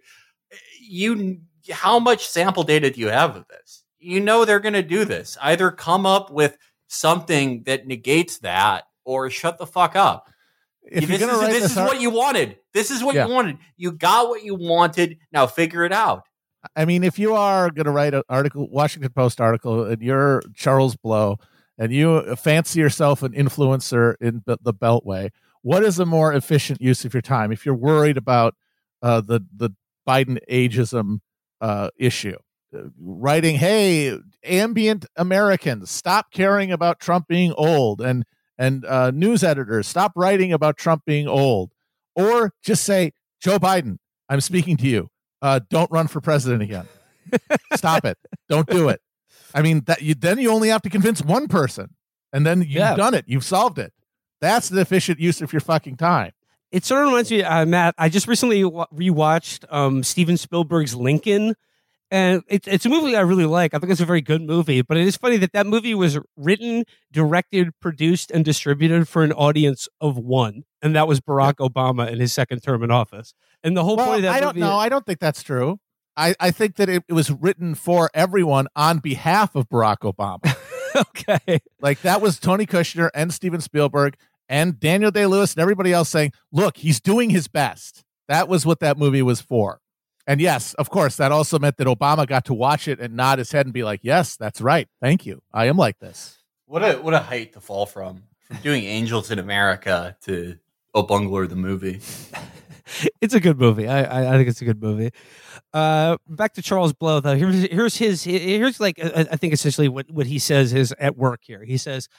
You, how much sample data do you have of this? You know they're going to do this. Either come up with something that negates that, or shut the fuck up if this you're gonna is, write this this, is what you wanted. This is what Yeah. you wanted. You got what you wanted. Now figure it out. I mean, if you are going to write an article, Washington Post article, and you're Charles Blow, and you fancy yourself an influencer in the, the Beltway, what is a more efficient use of your time? If you're worried about uh, the the Biden ageism uh, issue, Uh, writing, "Hey, ambient Americans, stop caring about Trump being old," and and uh, news editors, stop writing about Trump being old, or just say, "Joe Biden, I'm speaking to you." uh, don't run for president again. Stop it. Don't do it. I mean, that you then you only have to convince one person, and then you've Yeah. done it. You've solved it. That's the efficient use of your fucking time. It sort of reminds me, uh, Matt. I just recently wa- rewatched um, Steven Spielberg's Lincoln, and it, it's a movie I really like. I think it's a very good movie. But it is funny that that movie was written, directed, produced, and distributed for an audience of one, and that was Barack Obama in his second term in office. And the whole Well, point of that I don't movie, know. I don't think that's true. I, I think that it, it was written for everyone on behalf of Barack Obama. okay, like that was Tony Kushner and Steven Spielberg and Daniel Day Lewis and everybody else saying, "Look, he's doing his best." That was what that movie was for. And yes, of course, that also meant that Obama got to watch it and nod his head and be like, "Yes, that's right. Thank you. I am like this." What a what a height to fall from. From doing Angels in America to O Bungler the movie. it's a good movie. I, I I think it's a good movie. Uh, back to Charles Blow though. Here's here's his here's like uh, I think essentially what what he says is at work here. He says,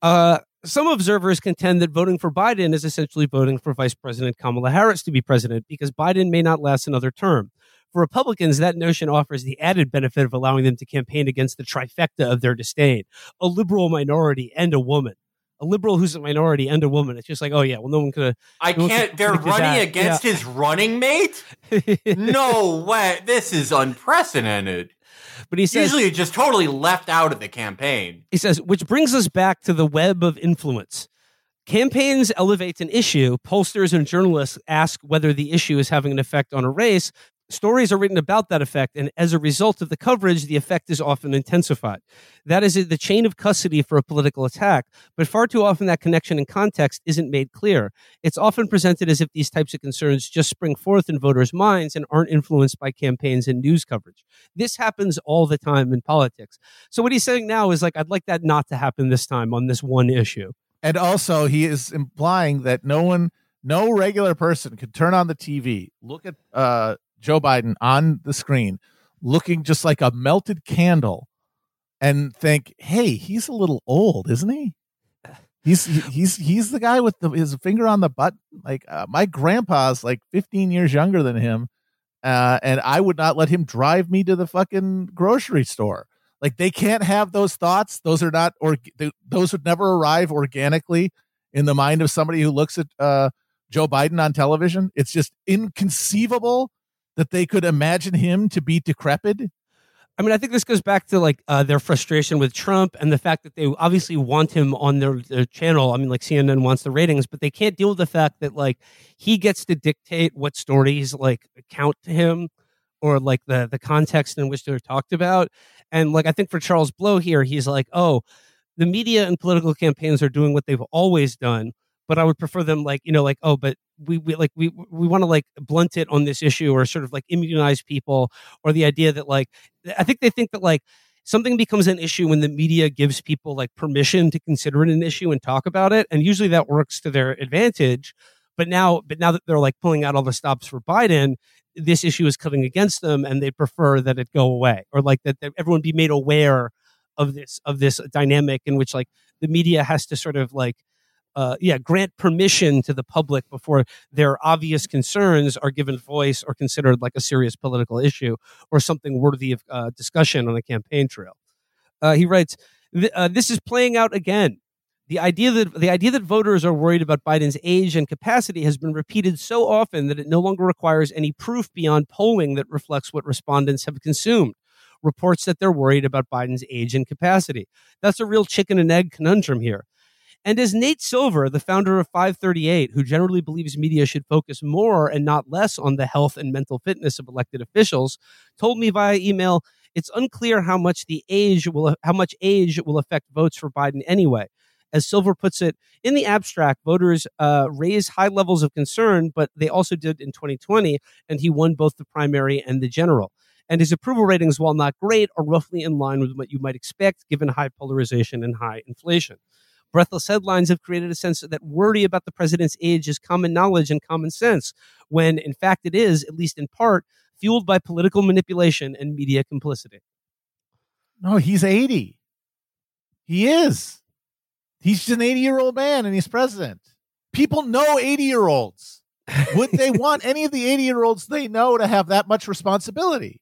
uh, some observers contend that voting for Biden is essentially voting for Vice President Kamala Harris to be president because Biden may not last another term. For Republicans, that notion offers the added benefit of allowing them to campaign against the trifecta of their disdain: a liberal minority and a woman. A liberal who's a minority and a woman. It's just like, oh yeah, well, no one could I No can't. They're running against his running mate. No way. This is unprecedented. but he says, Usually, just totally left out of the campaign. He says, which brings us back to the web of influence. Campaigns elevate an issue. Pollsters and journalists ask whether the issue is having an effect on a race. Stories are written about that effect, and as a result of the coverage, the effect is often intensified. That is the chain of custody for a political attack, but far too often that connection and context isn't made clear. It's often presented as if these types of concerns just spring forth in voters' minds and aren't influenced by campaigns and news coverage. This happens all the time in politics. So what he's saying now is like, I'd like that not to happen this time on this one issue. And also, he is implying that no one, no regular person could turn on the TV, look at uh, Joe Biden on the screen, looking just like a melted candle, and think, "Hey, he's a little old, isn't he?" He's he's he's the guy with the, his finger on the button. Like uh, my grandpa's like 15 years younger than him, uh, and I would not let him drive me to the fucking grocery store. Like they can't have those thoughts. Those are not or those would never arrive organically in the mind of somebody who looks at uh, Joe Biden on television. It's just inconceivable that they could imagine him to be decrepit I mean, I think this goes back to like uh, their frustration with Trump and the fact that they obviously want him on their, their channel. I mean, like CNN wants the ratings, but they can't deal with the fact that like he gets to dictate what stories like count to him or like the the context in which they're talked about. And like I think for Charles Blow here, he's like, oh, the media and political campaigns are doing what they've always done, but I would prefer them like you know like oh, but we, we like we we want to like blunt it on this issue or sort of like immunize people or the idea that like I think they think that like something becomes an issue when the media gives people like permission to consider it an issue and talk about it and usually that works to their advantage but now but now that they're like pulling out all the stops for Biden this issue is coming against them and they prefer that it go away or like that, that everyone be made aware of this of this dynamic in which like the media has to sort of like uh, yeah, grant permission to the public before their obvious concerns are given voice or considered like a serious political issue or something worthy of uh, discussion on a campaign trail. Uh, he writes, uh, "This is playing out again. The idea that the idea that voters are worried about Biden's age and capacity has been repeated so often that it no longer requires any proof beyond polling that reflects what respondents have consumed." Reports that they're worried about Biden's age and capacity. That's a real chicken and egg conundrum here. And as Nate Silver, the founder of 538, who generally believes media should focus more and not less on the health and mental fitness of elected officials, told me via email, it's unclear how much the age will how much age will affect votes for Biden anyway. As Silver puts it, in the abstract, voters uh, raise high levels of concern, but they also did in 2020, and he won both the primary and the general. And his approval ratings, while not great, are roughly in line with what you might expect given high polarization and high inflation. Breathless headlines have created a sense that worry about the president's age is common knowledge and common sense, when in fact it is, at least in part, fueled by political manipulation and media complicity. No, he's 80. He is. He's just an 80 year old man and he's president. People know 80 year olds. Would they want any of the 80 year olds they know to have that much responsibility?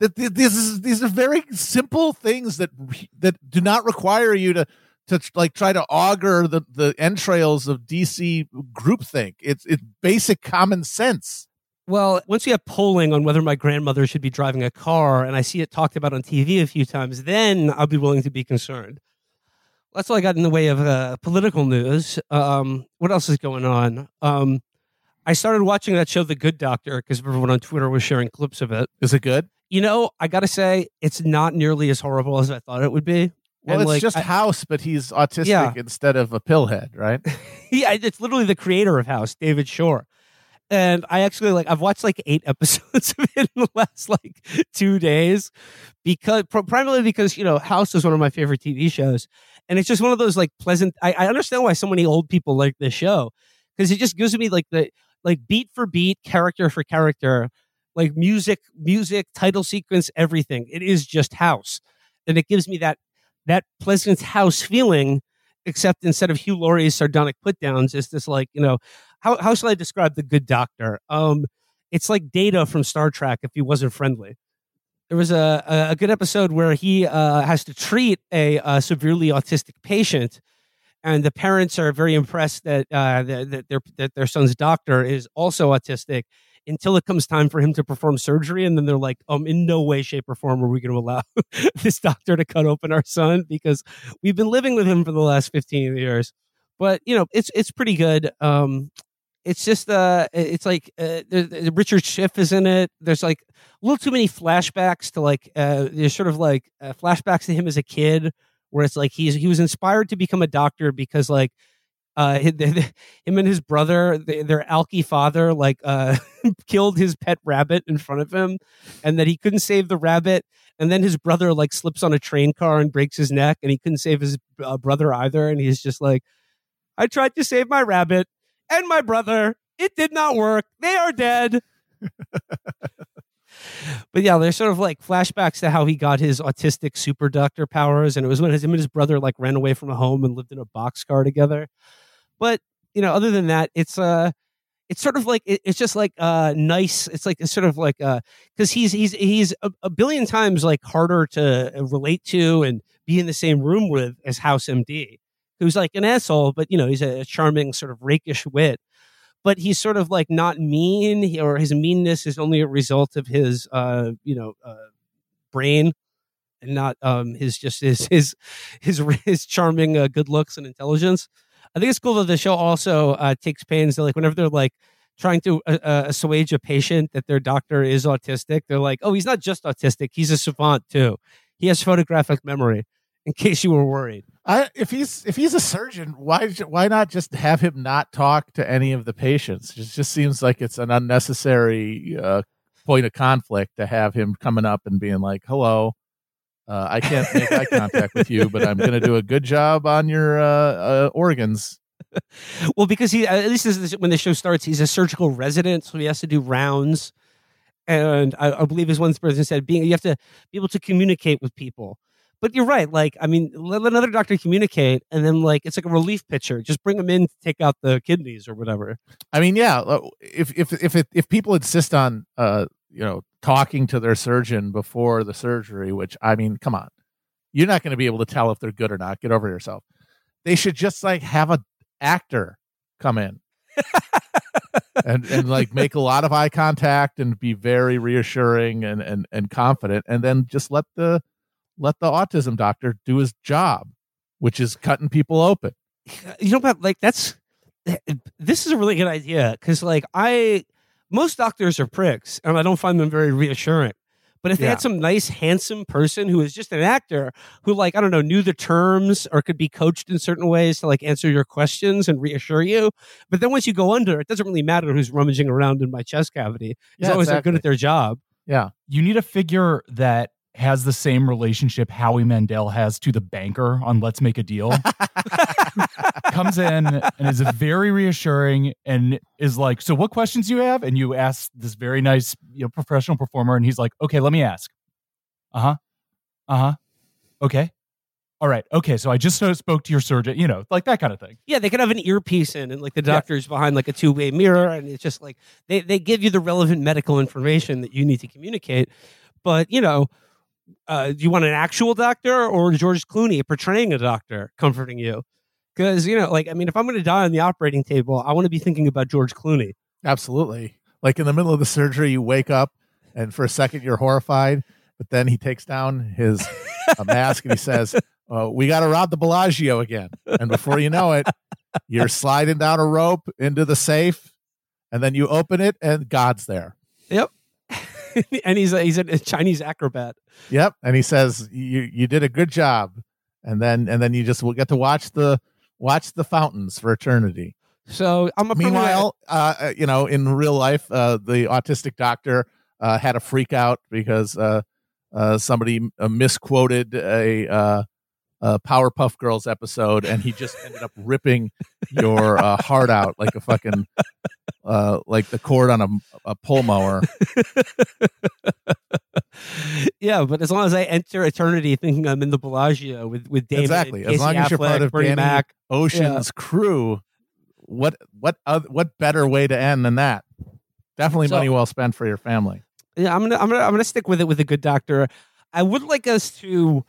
That this is, these are very simple things that that do not require you to to like try to augur the the entrails of DC groupthink. It's it's basic common sense. Well, once you have polling on whether my grandmother should be driving a car, and I see it talked about on TV a few times, then I'll be willing to be concerned. That's all I got in the way of uh, political news. Um, what else is going on? Um, I started watching that show, The Good Doctor, because everyone on Twitter was sharing clips of it. Is it good? You know, I got to say, it's not nearly as horrible as I thought it would be. Well, And, it's like, just I- House, but he's autistic Yeah. instead of a pillhead, right? yeah, it's literally the creator of House, David Shore. And I actually like I've watched like eight episodes of it in the last like two days because primarily because you know House is one of my favorite TV shows, and it's just one of those like pleasant. I, I understand why so many old people like this show because it just gives me like the like beat for beat, character for character, like music, music, title sequence, everything. It is just House, and it gives me that that pleasant House feeling except instead of Hugh Laurie's sardonic put downs, it's this like, you know, how, how shall I describe the good doctor? Um, it's like data from Star Trek if he wasn't friendly. There was a, a, a good episode where he uh, has to treat a, uh severely autistic patient, and the parents are very impressed that, uh, that, that, their, that their son's doctor is also autistic until it comes time for him to perform surgery. And then they're like, um, in no way, shape, or form are we going to allow this doctor to cut open our son because we've been living with him for the last 15 years but you know it's it's pretty good um it's just uh it's like uh, richard schiff is in it there's like a little too many flashbacks to like uh there's sort of like uh, flashbacks to him as a kid where it's like he's he was inspired to become a doctor because like uh him and his brother th- their alky father like uh killed his pet rabbit in front of him and that he couldn't save the rabbit and then his brother like slips on a train car and breaks his neck and he couldn't save his uh, brother either and he's just like I tried to save my rabbit and my brother. It did not work. They are dead. but yeah, there's sort of like flashbacks to how he got his autistic super doctor powers, and it was when his him and his brother like ran away from a home and lived in a boxcar together. But you know, other than that, it's uh it's sort of like it, it's just like uh nice. It's like it's sort of like uh because he's he's he's a, a billion times like harder to relate to and be in the same room with as House MD, who's like an asshole, but you know he's a charming sort of rakish wit but he's sort of like not mean or his meanness is only a result of his uh you know uh brain and not um his just his his his, his charming uh, good looks and intelligence i think it's cool that the show also uh takes pains to like whenever they're like trying to uh, uh, assuage a patient that their doctor is autistic they're like oh he's not just autistic he's a savant too he has photographic memory in case you were worried I, if he's if he's a surgeon, why why not just have him not talk to any of the patients? It just seems like it's an unnecessary uh, point of conflict to have him coming up and being like, "Hello, uh, I can't make eye contact with you, but I'm going to do a good job on your uh, uh, organs." well, because he at least this is when the show starts, he's a surgical resident, so he has to do rounds. And I, I believe as one person said, being you have to be able to communicate with people. But you're right. Like, I mean, let another doctor communicate, and then like it's like a relief pitcher. Just bring them in to take out the kidneys or whatever. I mean, yeah. uh, If if if it, if people insist on uh you know talking to their surgeon before the surgery, which I mean, come on, you're not going to be able to tell if they're good or not. Get over yourself. They should just like have a actor come in and and like make a lot of eye contact and be very reassuring and and and confident, and then just let the let the autism doctor do his job, which is cutting people open. You know, but like that's eh, this is a really good idea because like I most doctors are pricks, and I don't find them very reassuring. But if they Yeah. had some nice, handsome person who is just an actor who, like, I don't know, knew the terms or could be coached in certain ways to like answer your questions and reassure you. But then once you go under, it doesn't really matter who's rummaging around in my chest cavity as Yeah, long as they're good at their job. Yeah. You need a figure that has the same relationship Howie Mandel has to the banker on Let's Make a Deal. Comes in and is very reassuring and is like, "So what questions do you have?" And you ask this very nice, you know, professional performer, and he's like, "Okay, let me ask." Uh huh. Uh huh. Okay. All right. Okay. So I just spoke to your surgeon. You know, like that kind of thing. Yeah, they could have an earpiece in, and like the doctor's behind like a two way mirror, and it's just like they they give you the relevant medical information that you need to communicate. But you know, uh, do you want an actual doctor or George Clooney portraying a doctor comforting you? Because you know, like I mean, if I'm going to die on the operating table, I want to be thinking about George Clooney. Absolutely. Like in the middle of the surgery, you wake up and for a second you're horrified, but then he takes down his uh, mask and he says, uh, We got to rob the Bellagio again. And before you know it, you're sliding down a rope into the safe, and then you open it and God's there. Yep. and he's a, he's a Chinese acrobat. Yep. And he says, You you did a good job. And then and then you just will get to watch the watch the fountains for eternity. So I'm a Meanwhile, uh, uh, you know, in real life, uh, the autistic doctor uh, had a freak out because uh, uh, somebody misquoted a, uh, a Powerpuff Girls episode, and he just ended up ripping your uh, heart out like a fucking uh, like the cord on a, a pull mower. yeah, but as long as I enter eternity thinking I'm in the Bellagio with with David, exactly. As long as you're part of Bernie Danny Mac, Ocean's crew, what what what better way to end than that? Definitely So- money well spent for your family. Yeah, I'm gonna I'm gonna I'm gonna stick with it with a good doctor. I would like us to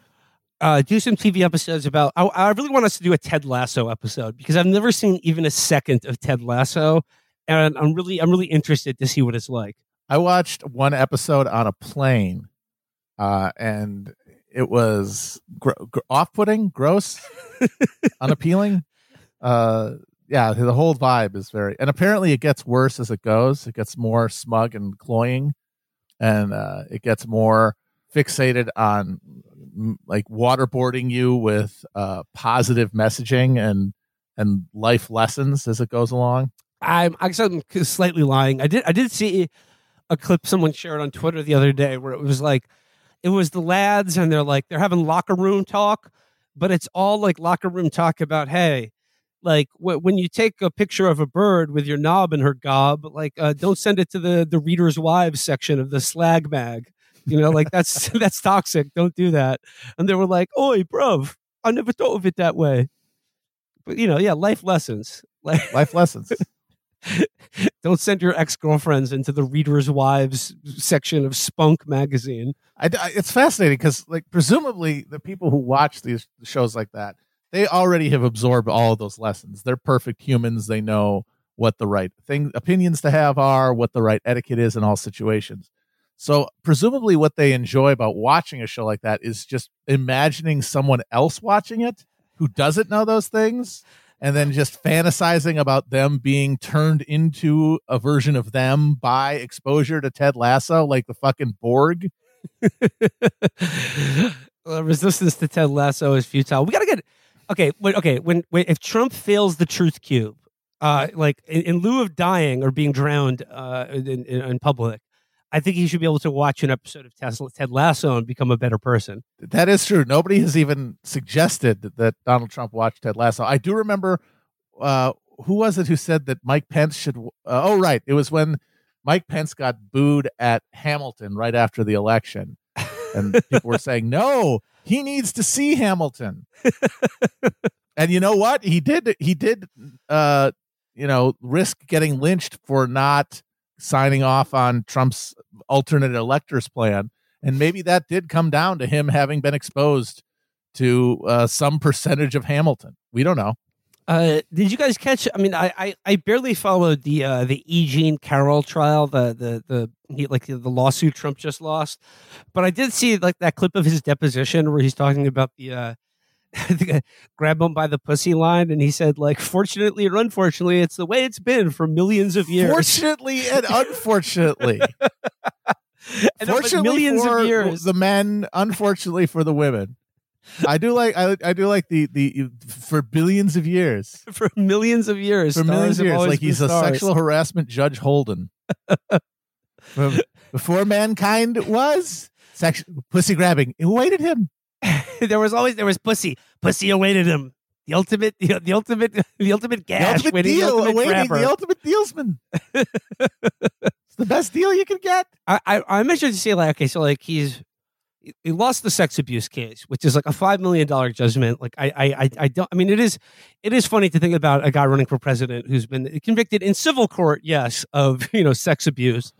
uh, do some TV episodes about. I, I really want us to do a Ted Lasso episode because I've never seen even a second of Ted Lasso, and I'm really I'm really interested to see what it's like. I watched one episode on a plane, uh, and it was gr- gr- off-putting, gross, unappealing. Uh, yeah, the whole vibe is very, and apparently it gets worse as it goes. It gets more smug and cloying, and uh, it gets more fixated on like waterboarding you with uh, positive messaging and and life lessons as it goes along. I'm I'm slightly lying. I did I did see a clip someone shared on Twitter the other day where it was like it was the lads and they're like they're having locker room talk, but it's all like locker room talk about hey, like wh- when you take a picture of a bird with your knob in her gob, like uh, don't send it to the the readers' wives section of the slag mag. You know, like that's that's toxic. Don't do that. And they were like, "Oi, bruv, I never thought of it that way." But you know, yeah, life lessons. Like, Life lessons. don't send your ex girlfriends into the readers' wives section of Spunk magazine. I, I- it's fascinating because, like, presumably the people who watch these shows like that, they already have absorbed all of those lessons. They're perfect humans. They know what the right thing opinions to have are, what the right etiquette is in all situations. So presumably, what they enjoy about watching a show like that is just imagining someone else watching it who doesn't know those things. And then just fantasizing about them being turned into a version of them by exposure to Ted Lasso, like the fucking Borg. Uh, resistance to Ted Lasso is futile. We gotta get okay. Wait, okay, when, when if Trump fails the truth cube, uh, like in, in lieu of dying or being drowned uh, in, in, in public, I think he should be able to watch an episode of Tesla, Ted Lasso and become a better person. That is true. Nobody has even suggested that Donald Trump watch Ted Lasso. I do remember uh, who was it who said that Mike Pence should. Uh, oh, right. It was when Mike Pence got booed at Hamilton right after the election. And people were saying, no, he needs to see Hamilton. and you know what? He did. He did, uh, you know, risk getting lynched for not signing off on Trump's alternate electors plan. And maybe that did come down to him having been exposed to uh, some percentage of Hamilton. We don't know. Uh, did you guys catch? I mean, I I, I barely followed the uh, the E. Jean Carroll trial, the the the he, like the lawsuit Trump just lost, but I did see like that clip of his deposition where he's talking about the uh, the grab him by the pussy line, and he said like, fortunately or unfortunately, it's the way it's been for millions of years. Fortunately and unfortunately. And Fortunately millions for of years. the men, unfortunately for the women. I do like I, I do like the the for billions of years. for millions of years, For millions of years, like he's a sexual harassment Judge Holden. Before mankind was sex pussy grabbing, it awaited him. there was always there was pussy. Pussy awaited him. The ultimate, the, the ultimate, the ultimate The ultimate waiting, the ultimate awaiting grabber. the ultimate dealsman. it's the best deal you can get. I, I, I mentioned to say like, okay, so like he's he lost the sex abuse case, which is like a five million dollar judgment. Like I, I, I, I don't. I mean, it is, it is funny to think about a guy running for president who's been convicted in civil court, yes, of you know sex abuse.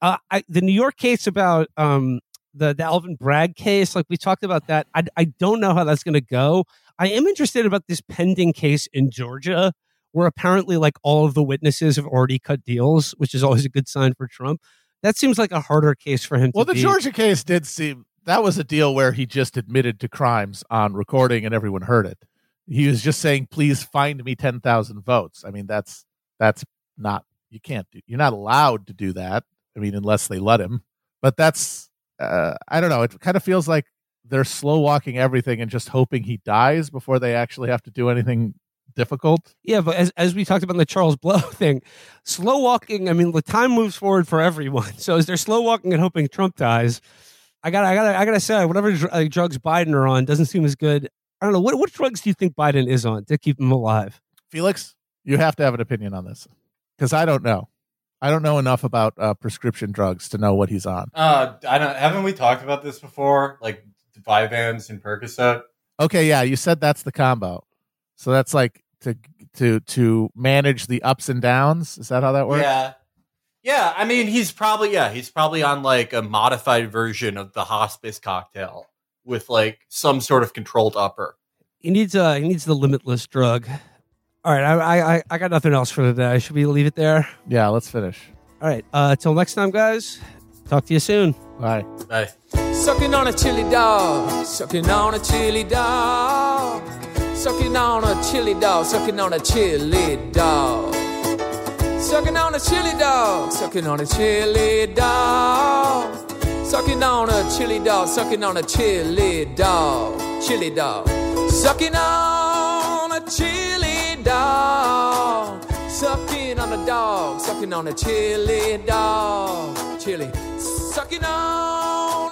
Uh, I, the New York case about um the the Alvin Bragg case, like we talked about that. I, I don't know how that's going to go. I am interested about this pending case in Georgia, where apparently like all of the witnesses have already cut deals, which is always a good sign for Trump. That seems like a harder case for him. Well, the beat. Georgia case did seem that was a deal where he just admitted to crimes on recording and everyone heard it. He was just saying, "Please find me ten thousand votes." I mean, that's that's not you can't do. You're not allowed to do that. I mean, unless they let him. But that's uh, I don't know. It kind of feels like they're slow walking everything and just hoping he dies before they actually have to do anything difficult. Yeah, but as as we talked about in the Charles Blow thing, slow walking. I mean, the time moves forward for everyone. So as they're slow walking and hoping Trump dies, I got I got I got to say, whatever dr- uh, drugs Biden are on doesn't seem as good. I don't know what what drugs do you think Biden is on to keep him alive? Felix, you have to have an opinion on this because I don't know. I don't know enough about uh, prescription drugs to know what he's on. Uh, I don't. Haven't we talked about this before? Like Vyvanse and Percocet. Okay, yeah, you said that's the combo. So that's like to to to manage the ups and downs. Is that how that works? Yeah, yeah. I mean, he's probably yeah, he's probably on like a modified version of the hospice cocktail with like some sort of controlled upper. He needs uh he needs the limitless drug. All right, I I I got nothing else for today. Should we leave it there? Yeah, let's finish. All right. Uh, till next time, guys. Talk to you soon. Bye. Bye. Sucking on a chili dog, sucking on a chili dog, sucking on a chili dog, sucking on a chili dog, sucking on a chili dog, sucking on a chili dog, sucking on a chili dog, sucking on a chili dog, chili dog, sucking on a chili dog, sucking on a dog, sucking on a chili dog, chili, sucking on.